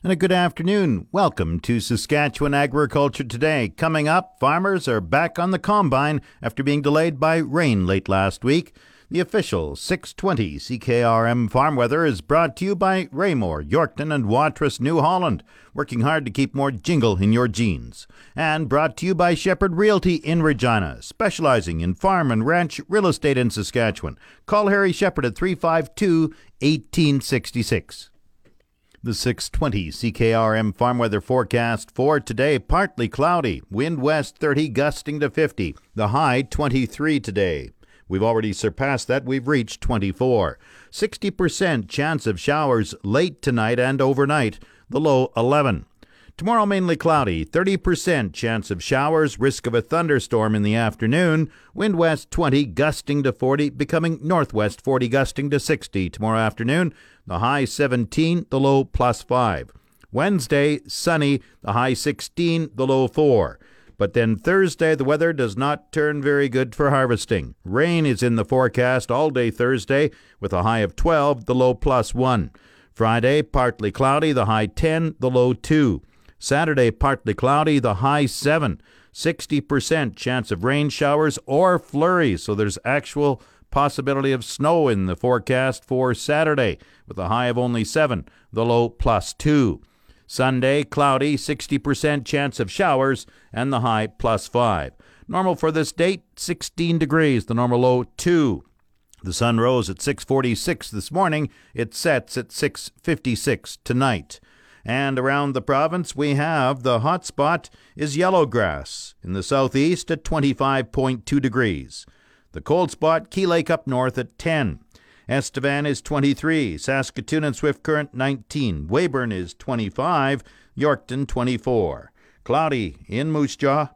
And a good afternoon. Welcome to Saskatchewan Agriculture Today. Coming up, farmers are back on the combine after being delayed by rain late last week. The official 620 CKRM farm weather is brought to you by Raymore, Yorkton, and Watrous, New Holland, working hard to keep more jingle in your jeans. And brought to you by Shepherd Realty in Regina, specializing in farm and ranch real estate in Saskatchewan. Call Harry Shepherd at 352 1866. The 620 CKRM farm weather forecast for today partly cloudy, wind west 30 gusting to 50, the high 23 today. We've already surpassed that, we've reached 24. 60% chance of showers late tonight and overnight, the low 11. Tomorrow mainly cloudy, 30% chance of showers, risk of a thunderstorm in the afternoon, wind west 20 gusting to 40, becoming northwest 40 gusting to 60 tomorrow afternoon, the high 17, the low plus 5. Wednesday, sunny, the high 16, the low 4. But then Thursday, the weather does not turn very good for harvesting. Rain is in the forecast all day Thursday, with a high of 12, the low plus 1. Friday, partly cloudy, the high 10, the low 2. Saturday, partly cloudy, the high 7. 60% chance of rain showers or flurries, so there's actual possibility of snow in the forecast for Saturday, with a high of only 7, the low plus 2. Sunday, cloudy, 60% chance of showers, and the high plus 5. Normal for this date, 16 degrees, the normal low 2. The sun rose at 6:46 this morning. It sets at 6:56 tonight. And around the province, we have the hot spot is Yellow Grass in the southeast at 25.2 degrees. The cold spot, Key Lake up north at 10. Estevan is 23, Saskatoon and Swift Current 19, Weyburn is 25, Yorkton 24. Cloudy in Moose Jaw,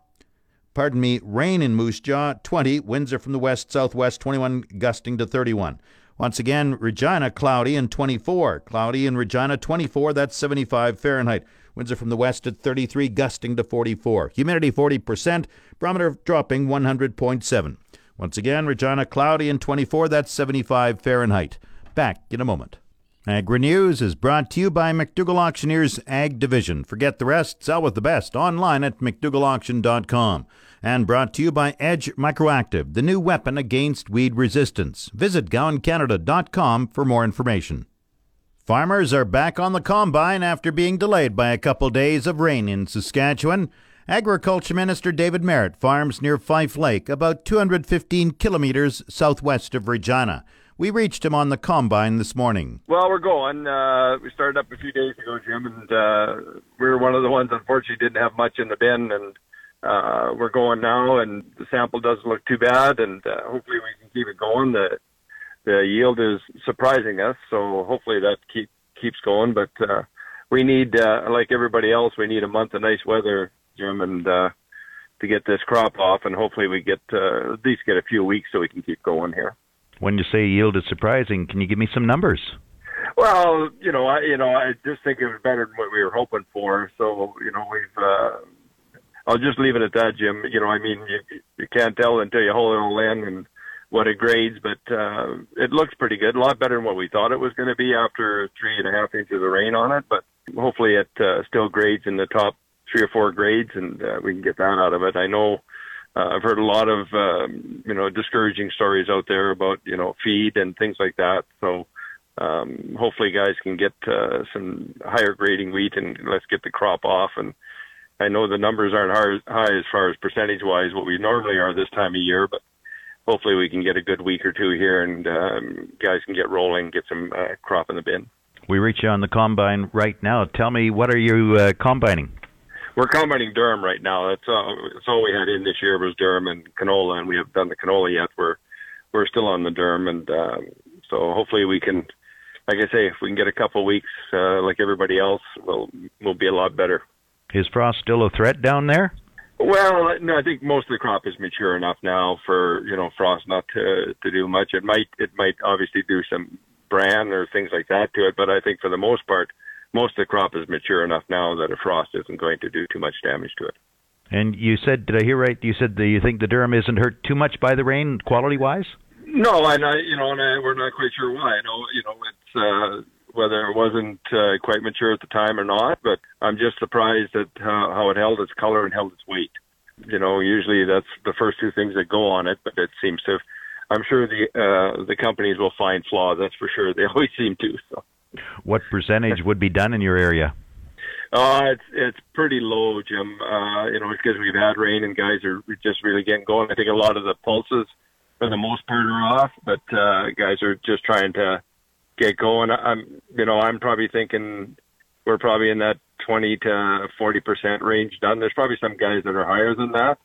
pardon me, rain in Moose Jaw 20, winds are from the west southwest 21, gusting to 31. Once again, Regina cloudy and 24. Cloudy in Regina 24, that's 75 Fahrenheit. Winds are from the west at 33, gusting to 44. Humidity 40%, barometer dropping 100.7. Once again, Regina cloudy and 24, that's 75 Fahrenheit. Back in a moment. Agri News is brought to you by McDougall Auctioneers Ag Division. Forget the rest, sell with the best online at McDougallAuction.com. And brought to you by Edge Microactive, the new weapon against weed resistance. Visit GowanCanada.com for more information. Farmers are back on the combine after being delayed by a couple days of rain in Saskatchewan. Agriculture Minister David Marit farms near Fife Lake, about 215 kilometers southwest of Regina. We reached him on the combine this morning. Well, we're going. Uh, we started up a few days ago, Jim, and uh, we were one of the ones, unfortunately, didn't have much in the bin, and uh, we're going now, and the sample doesn't look too bad, and uh, hopefully we can keep it going. The the yield is surprising us, so hopefully that keep keeps going. But uh, we need, uh, like everybody else, we need a month of nice weather, Jim, and uh, to get this crop off, and hopefully we get uh, at least get a few weeks so we can keep going here. When you say yield is surprising, can you give me some numbers? Well, you know, I you know, I just think it was better than what we were hoping for. So, you know, we've uh I'll just leave it at that, Jim. You know, I mean, you you can't tell until you hold it all in and what it grades, but uh it looks pretty good. A lot better than what we thought it was going to be after three and a half inches of rain on it. But hopefully, it uh, still grades in the top three or four grades, and uh, we can get that out of it. I know uh, I've heard a lot of um, you know discouraging stories out there about you know feed and things like that. So um, hopefully, guys can get uh, some higher grading wheat and let's get the crop off. And I know the numbers aren't high, high as far as percentage wise what we normally are this time of year, but hopefully we can get a good week or two here and um, guys can get rolling, get some uh, crop in the bin. We reach you on the combine right now. Tell me, what are you uh, combining? we're combining durum right now. That's all, that's all we had in this year was durum and canola, and we haven't done the canola yet. We're we're still on the durum, and um, so hopefully we can like I say, if we can get a couple weeks uh, like everybody else, we'll we'll be a lot better. Is frost still a threat down there? Well, no, I think most of the crop is mature enough now for you know frost not to to do much. It might it might obviously do some bran or things like that to it, but I think for the most part, most of the crop is mature enough now that a frost isn't going to do too much damage to it. And you said, did I hear right? You said that you think the durum isn't hurt too much by the rain, quality wise? No, and I, you know, and I, we're not quite sure why. I know, you know, it's uh, whether it wasn't uh, quite mature at the time or not, but I'm just surprised at how, how it held its color and held its weight. You know, usually that's the first two things that go on it, but it seems to. I'm sure the uh, the companies will find flaws. That's for sure. They always seem to. So. What percentage would be done in your area? Uh, it's it's pretty low, Jim. Uh, you know, because we've had rain and guys are just really getting going. I think a lot of the pulses, for the most part, are off, but uh, guys are just trying to get going. I'm, you know, I'm probably thinking we're probably in that 20 to 40 percent range done. There's probably some guys that are higher than that.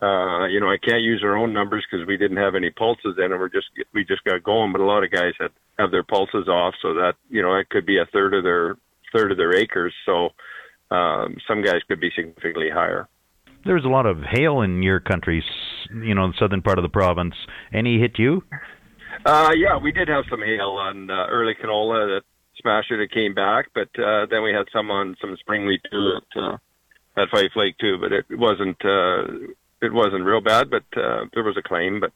Uh, you know, I can't use our own numbers because we didn't have any pulses in, and we're just we just got going. But a lot of guys had have their pulses off, so that you know it could be a third of their third of their acres. So um, some guys could be significantly higher. There's a lot of hail in your country, you know, the southern part of the province. Any hit you? Uh, yeah, we did have some hail on uh, early canola that smashed it. It came back, but uh, then we had some on some spring wheat too at uh, at Fife Lake too. But it wasn't uh, it wasn't real bad. But uh, there was a claim. But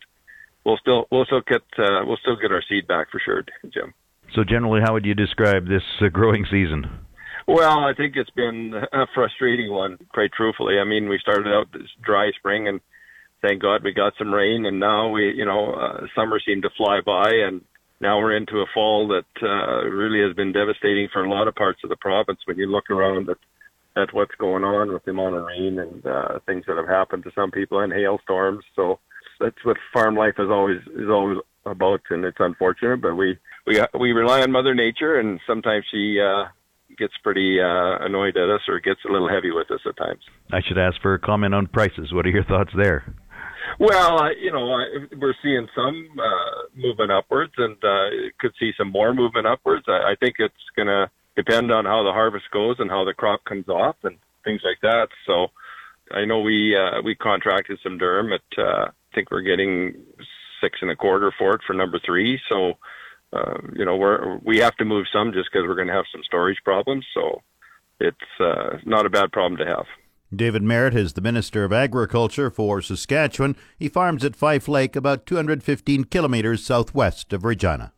we'll still we'll still get uh, we'll still get our seed back for sure, Jim. So generally, how would you describe this uh, growing season? Well, I think it's been a frustrating one, quite truthfully. I mean, we started out this dry spring, and thank God we got some rain, and now we, you know, uh, summer seemed to fly by, and now we're into a fall that uh, really has been devastating for a lot of parts of the province. When you look around at at what's going on with the amount of rain and uh, things that have happened to some people and hailstorms, so that's what farm life is always is always about, and it's unfortunate, but we we we rely on Mother Nature, and sometimes she uh, gets pretty uh, annoyed at us or gets a little heavy with us at times. I should ask for a comment on prices. What are your thoughts there? Well, uh, you know, I, we're seeing some uh, movement upwards, and uh, could see some more movement upwards. I, I think it's going to depend on how the harvest goes and how the crop comes off and things like that. So, I know we uh, we contracted some durum at uh, I think we're getting six and a quarter for it for number three. So uh, you know, we're we have to move some just because we're going to have some storage problems. So it's uh, not a bad problem to have. David Marit is the Minister of Agriculture for Saskatchewan. He farms at Fife Lake, about 215 kilometers southwest of Regina.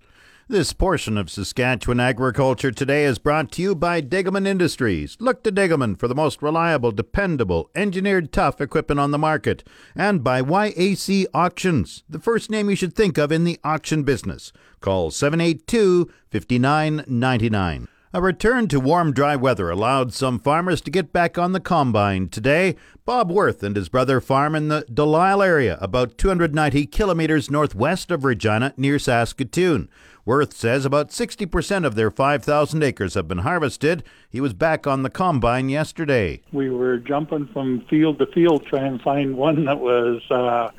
This portion of Saskatchewan Agriculture Today is brought to you by Degelman Industries. Look to Degelman for the most reliable, dependable, engineered tough equipment on the market. And by YAC Auctions, the first name you should think of in the auction business. Call 782 5999. A return to warm, dry weather allowed some farmers to get back on the combine today. Bob Worth and his brother farm in the Delisle area, about 290 kilometers northwest of Regina, near Saskatoon. Worth says about 60% of their 5,000 acres have been harvested. He was back on the combine yesterday. We were jumping from field to field trying to find one that was uh,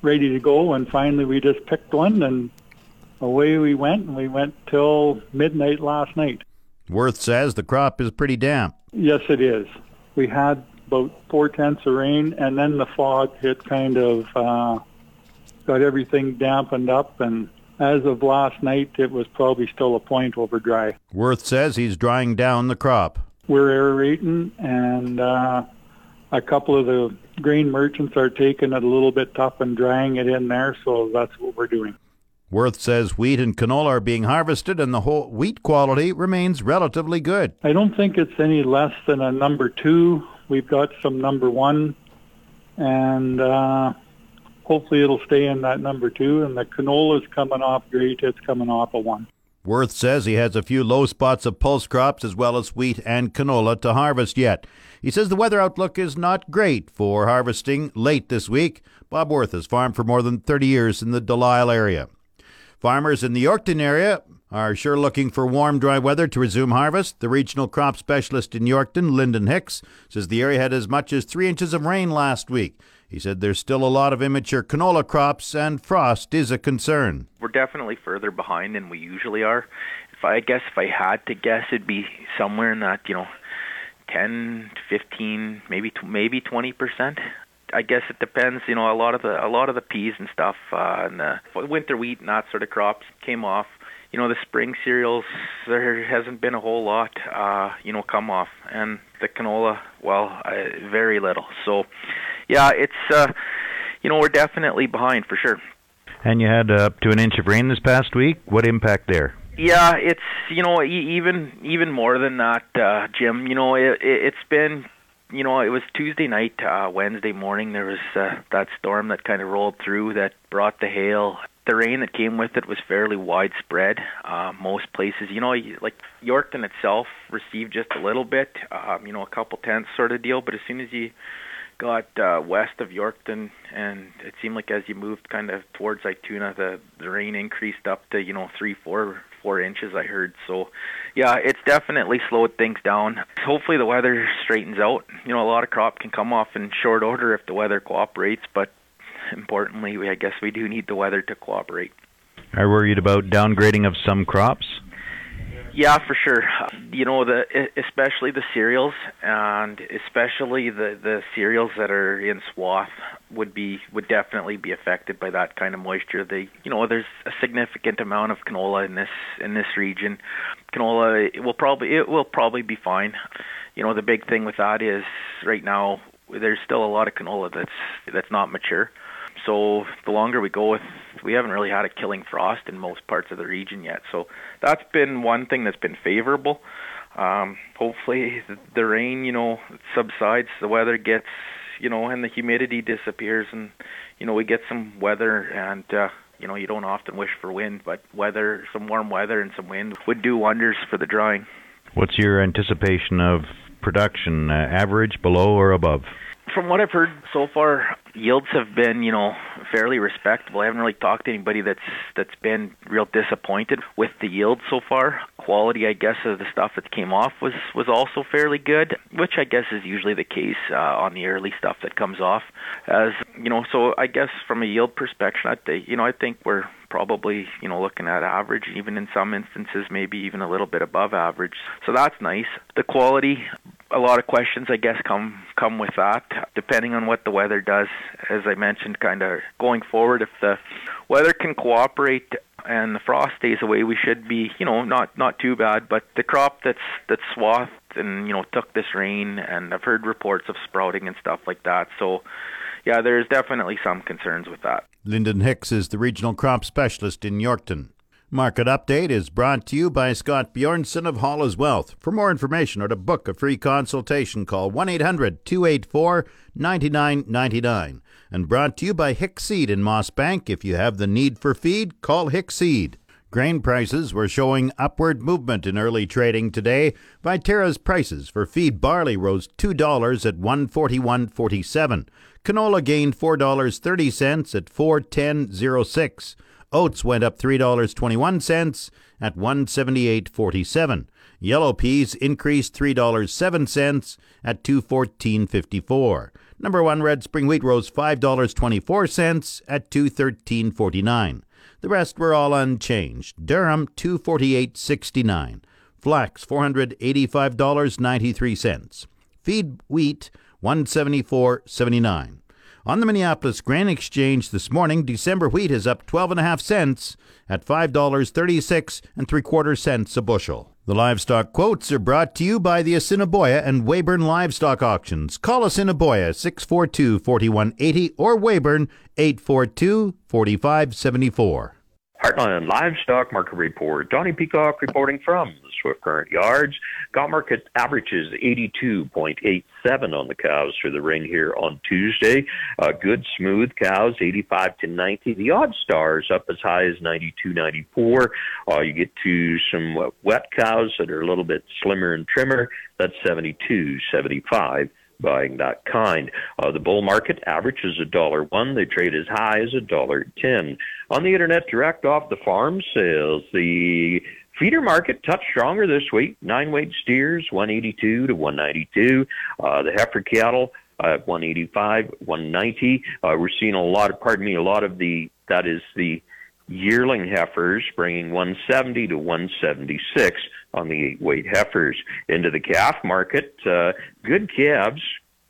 ready to go, and finally we just picked one, and away we went, and we went till midnight last night. Worth says the crop is pretty damp. Yes, it is. We had about four tenths of rain, and then the fog hit kind of uh, got everything dampened up. And as of last night, it was probably still a point over dry. Worth says he's drying down the crop. We're aerating, and uh, a couple of the grain merchants are taking it a little bit tough and drying it in there, so that's what we're doing. Worth says wheat and canola are being harvested and the whole wheat quality remains relatively good. I don't think it's any less than a number two. We've got some number one, and uh, hopefully it'll stay in that number two. And the canola is coming off great. It's coming off a one. Worth says he has a few low spots of pulse crops as well as wheat and canola to harvest yet. He says the weather outlook is not great for harvesting late this week. Bob Worth has farmed for more than 30 years in the Delisle area. Farmers in the Yorkton area are sure looking for warm, dry weather to resume harvest. The regional crop specialist in Yorkton, Lyndon Hicks, says the area had as much as three inches of rain last week. He said there's still a lot of immature canola crops and frost is a concern. We're definitely further behind than we usually are. If I guess if I had to guess, it'd be somewhere in that you know, 10, 15, maybe maybe 20 percent. I guess it depends. You know, a lot of the a lot of the peas and stuff uh, and the winter wheat and that sort of crops came off. You know, the spring cereals there hasn't been a whole lot. Uh, you know, come off, and the canola, well, uh, very little. So, yeah, it's uh, you know we're definitely behind for sure. And you had uh, up to an inch of rain this past week. What impact there? Yeah, it's you know even even more than that, uh, Jim. You know it, it, it's been you know, it was Tuesday night, uh, Wednesday morning. There was uh, that storm that kind of rolled through that brought the hail. The rain that came with it was fairly widespread. Uh, most places, you know, like Yorkton itself received just a little bit, um, you know, a couple tenths sort of deal. But as soon as you got uh, west of Yorkton, and it seemed like as you moved kind of towards Ituna, the the rain increased up to you know three, four four inches I heard. So yeah, it's definitely slowed things down. Hopefully the weather straightens out. You know, a lot of crop can come off in short order if the weather cooperates, but importantly, we, I guess we do need the weather to cooperate. Are worried about downgrading of some crops? Yeah, for sure. You know, the especially the cereals and especially the the cereals that are in swath would be would definitely be affected by that kind of moisture. They, you know, there's a significant amount of canola in this in this region. Canola it will probably it will probably be fine. You know, the big thing with that is right now there's still a lot of canola that's that's not mature. So the longer we go with, we haven't really had a killing frost in most parts of the region yet. So that's been one thing that's been favorable. Um, hopefully the rain, you know, subsides, the weather gets, you know, and the humidity disappears, and you know we get some weather and. uh you know, you don't often wish for wind, but weather, some warm weather and some wind would do wonders for the drying. What's your anticipation of production? Uh, average, below, or above? From what I've heard so far, yields have been, you know, fairly respectable. I haven't really talked to anybody that's that's been real disappointed with the yield so far. Quality, I guess, of the stuff that came off was was also fairly good, which I guess is usually the case uh, on the early stuff that comes off. As you know, so I guess from a yield perspective, I, think, you know, I think we're probably you know looking at average even in some instances maybe even a little bit above average so that's nice the quality a lot of questions, I guess, come come with that. Depending on what the weather does, as I mentioned, kind of going forward, if the weather can cooperate and the frost stays away, we should be, you know, not not too bad. But the crop that's that's swathed and you know took this rain, and I've heard reports of sprouting and stuff like that. So, yeah, there's definitely some concerns with that. Lyndon Hicks is the regional crop specialist in Yorkton. Market Update is brought to you by Scott Bjornson of Hall's Wealth. For more information or to book a free consultation, call 1 800 284 9999. And brought to you by Hicks Seed in Mossbank. If you have the need for feed, call Hicks Seed. Grain prices were showing upward movement in early trading today. Viterra's prices for feed barley rose $2 at 141.47. Canola gained $4.30 at 410.06. Oats went up $3.21 at 178.47. Yellow peas increased $3.07 at 214.54. Number 1 red spring wheat rose $5.24 at 213.49. The rest were all unchanged. Durum 248.69. Flax $485.93. Feed wheat 174.79. On the Minneapolis Grain Exchange this morning, December wheat is up 12 and a half cents at $5.36 and three quarter cents a bushel. The livestock quotes are brought to you by the Assiniboia and Weyburn Livestock Auctions. Call Assiniboia 642 4180 or Weyburn 842 4574. Heartland Livestock Market Report. Donnie Peacock reporting from the Swift Current Yards. Got market averages 82.87 on the cows for the ring here on Tuesday. Uh, good smooth cows 85 to 90. The odd stars up as high as 92.94. Uh, you get to some wet cows that are a little bit slimmer and trimmer. That's 72, 75 buying that kind. Uh, the bull market average is a dollar one. They trade as high as a dollar ten. On the internet, direct off the farm sales, the feeder market touched stronger this week. Nine weight steers, 182 to 192. Uh, the heifer cattle. Uh, 185, 190. Uh, we're seeing a lot of, pardon me, a lot of the, that is the yearling heifers, bringing 170 to 176 on the eight weight heifers. Into the calf market, uh, good calves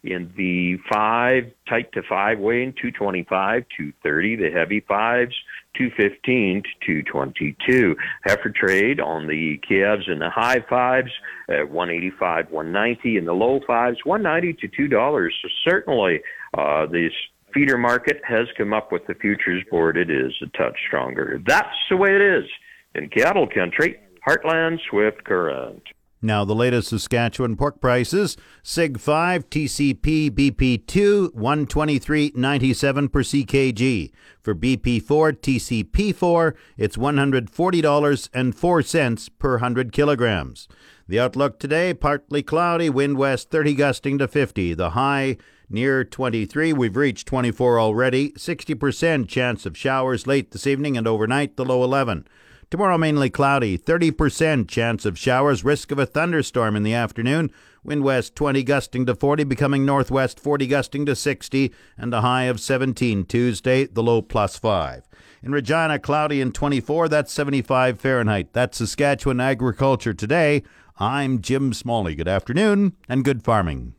in the five tight to five weighing 225 230 the heavy fives 215 to 222 heifer trade on the calves in the high fives at 185 190 and the low fives 190 to two dollars. So certainly uh, this feeder market has come up with the futures board. It is a touch stronger. That's the way it is in cattle country heartland swift current now, the latest Saskatchewan pork prices SIG 5, TCP, BP2, 123.97 per CKG. For BP4, TCP4, it's $140.04 per 100 kilograms. The outlook today partly cloudy, wind west 30 gusting to 50. The high near 23. We've reached 24 already. 60% chance of showers late this evening and overnight, the low 11. Tomorrow, mainly cloudy, 30% chance of showers, risk of a thunderstorm in the afternoon. Wind west 20 gusting to 40, becoming northwest 40 gusting to 60, and a high of 17 Tuesday, the low plus 5. In Regina, cloudy and 24, that's 75 Fahrenheit. That's Saskatchewan Agriculture Today. I'm Jim Smalley. Good afternoon and good farming.